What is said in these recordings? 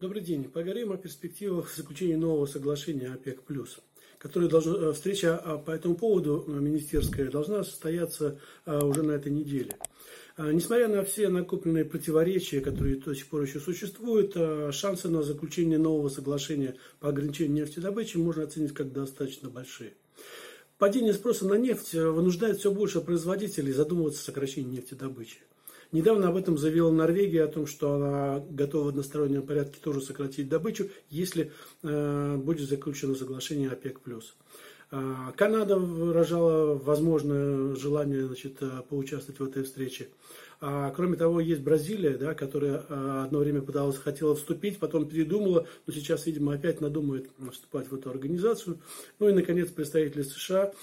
Добрый день. Поговорим о перспективах заключения нового соглашения ОПЕК+. Которое должно, э, встреча а, по этому поводу э, министерская должна состояться а, уже на этой неделе. А, несмотря на все накопленные противоречия, которые до сих пор еще существуют, шансы на заключение нового соглашения по ограничению нефтедобычи можно оценить как достаточно большие. Падение спроса на нефть э, вынуждает все больше производителей задумываться о сокращении нефтедобычи. Недавно об этом заявила Норвегия, о том, что она готова в одностороннем порядке тоже сократить добычу, если э, будет заключено соглашение ОПЕК+. Э, Канада выражала возможное желание значит, э, поучаствовать в этой встрече. А, кроме того, есть Бразилия, да, которая а, одно время пыталась, хотела вступить, потом передумала, но сейчас, видимо, опять надумает вступать в эту организацию. Ну и, наконец, представители США а,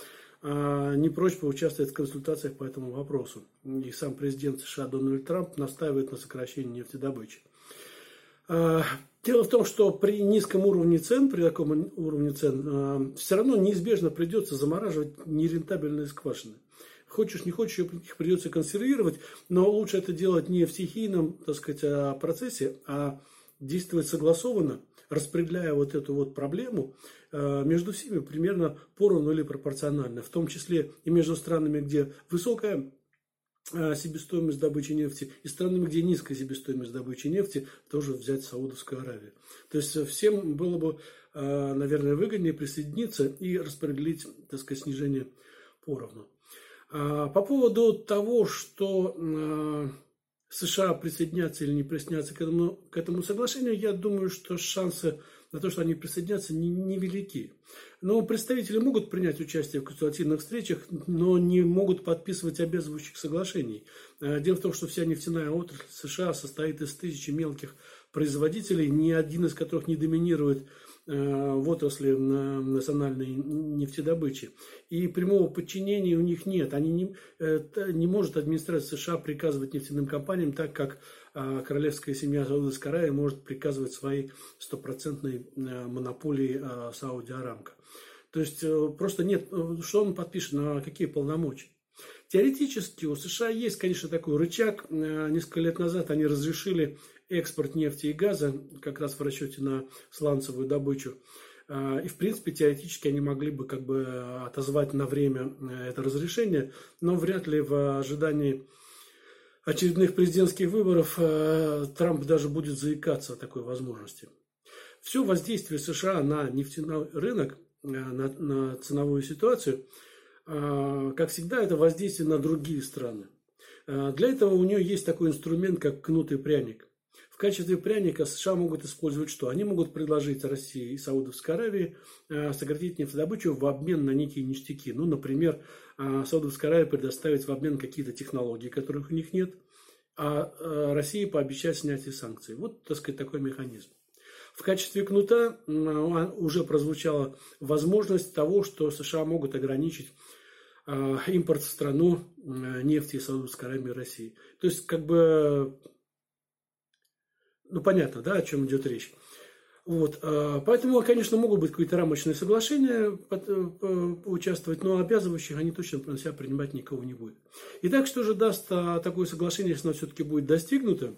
не прочь поучаствовать в консультациях по этому вопросу. И сам президент США Дональд Трамп настаивает на сокращении нефтедобычи. А, дело в том, что при низком уровне цен, при таком уровне цен, а, все равно неизбежно придется замораживать нерентабельные скважины. Хочешь, не хочешь, их придется консервировать, но лучше это делать не в стихийном, так сказать, процессе, а действовать согласованно, распределяя вот эту вот проблему э, между всеми примерно поровну или пропорционально, в том числе и между странами, где высокая э, себестоимость добычи нефти и странами, где низкая себестоимость добычи нефти, тоже взять Саудовскую Аравию. То есть всем было бы, э, наверное, выгоднее присоединиться и распределить, так сказать, снижение поровну. А, по поводу того, что США присоединятся или не присоединятся к этому, к этому соглашению, я думаю, что шансы на то, что они присоединятся, невелики. Не но представители могут принять участие в консультативных встречах, но не могут подписывать обязывающих соглашений. Э, дело в том, что вся нефтяная отрасль США состоит из тысячи мелких производителей, ни один из которых не доминирует в отрасли национальной нефтедобычи. И прямого подчинения у них нет. Они не, не может администрация США приказывать нефтяным компаниям так, как а, королевская семья Саудовской Аравии может приказывать своей стопроцентной э, монополии а, Сауди Арамко. То есть э, просто нет, что он подпишет, на какие полномочия. Теоретически у США есть, конечно, такой рычаг. Несколько лет назад они разрешили экспорт нефти и газа, как раз в расчете на сланцевую добычу. А, и, в принципе, теоретически они могли бы как бы отозвать на время э, это разрешение, но вряд ли в ожидании очередных президентских выборов э, Трамп даже будет заикаться о такой возможности. Все воздействие США на нефтяной рынок, э, на, на ценовую ситуацию, как всегда, это воздействие на другие страны. Для этого у нее есть такой инструмент, как кнут и пряник. В качестве пряника США могут использовать что? Они могут предложить России и Саудовской Аравии э, сократить нефтедобычу в обмен на некие ништяки. Ну, например, э, Саудовская Аравия предоставить в обмен какие-то технологии, которых у них нет, а э, России пообещать снятие санкций. Вот, так сказать, такой механизм. В качестве кнута уже прозвучала возможность того, что США могут ограничить импорт в страну нефти Саудовской Аравии и России. То есть, как бы ну, понятно, да, о чем идет речь. Вот, а, поэтому, конечно, могут быть какие-то рамочные соглашения э, участвовать, но обязывающих они точно на себя принимать никого не будет. Итак, что же даст а, такое соглашение, если оно все-таки будет достигнуто?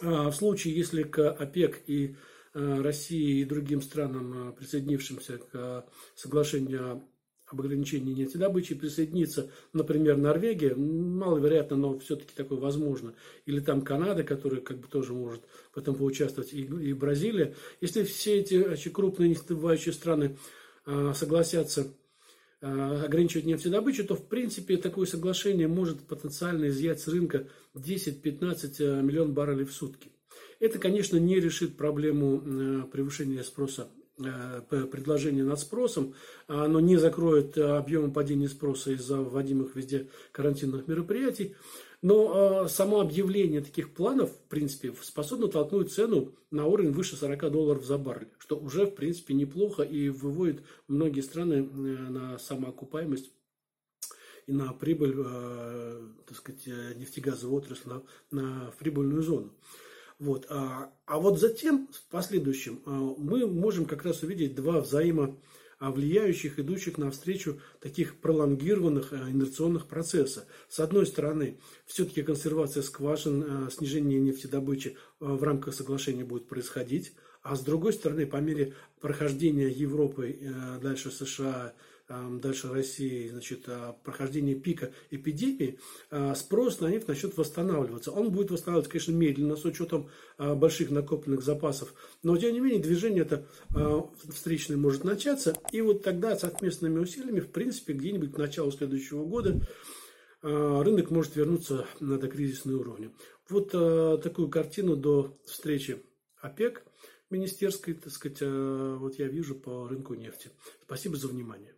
А, в случае, если к ОПЕК и России и другим странам, присоединившимся к соглашению об ограничении нефтедобычи присоединится, например, Норвегия, маловероятно, но все-таки такое возможно, или там Канада, которая как бы тоже может в этом поучаствовать, и, и Бразилия. Если все эти очень крупные нефтедобывающие страны согласятся а, ограничивать нефтедобычу, то в принципе такое соглашение может потенциально изъять с рынка 10-15 а, миллионов баррелей в сутки. Это, конечно, не решит проблему а, превышения спроса Э, предложение над спросом, оно не закроет э, объемы падения спроса из-за вводимых везде карантинных мероприятий, но э, само объявление таких планов, в принципе, способно толкнуть цену на уровень выше 40 долларов за баррель, что уже, в принципе, неплохо и выводит многие страны на самоокупаемость и на прибыль, так сказать, нефтегазовой отрасли, на, на прибыльную зону. Вот. А, а вот затем, в последующем, а, мы можем как раз увидеть два взаимо влияющих, идущих навстречу таких пролонгированных инерционных процессов. С одной стороны, все-таки консервация скважин, снижение нефтедобычи в рамках соглашения будет происходить, а с другой стороны, по мере прохождения Европы, дальше США, дальше России, значит, прохождения пика эпидемии, спрос на нефть начнет восстанавливаться. Он будет восстанавливаться, конечно, медленно, с учетом больших накопленных запасов, но, тем не менее, движение это встречное может начаться, и вот тогда совместными усилиями, в принципе, где-нибудь к началу следующего года рынок может вернуться на докризисные уровни. Вот такую картину до встречи ОПЕК министерской, так сказать, вот я вижу по рынку нефти. Спасибо за внимание.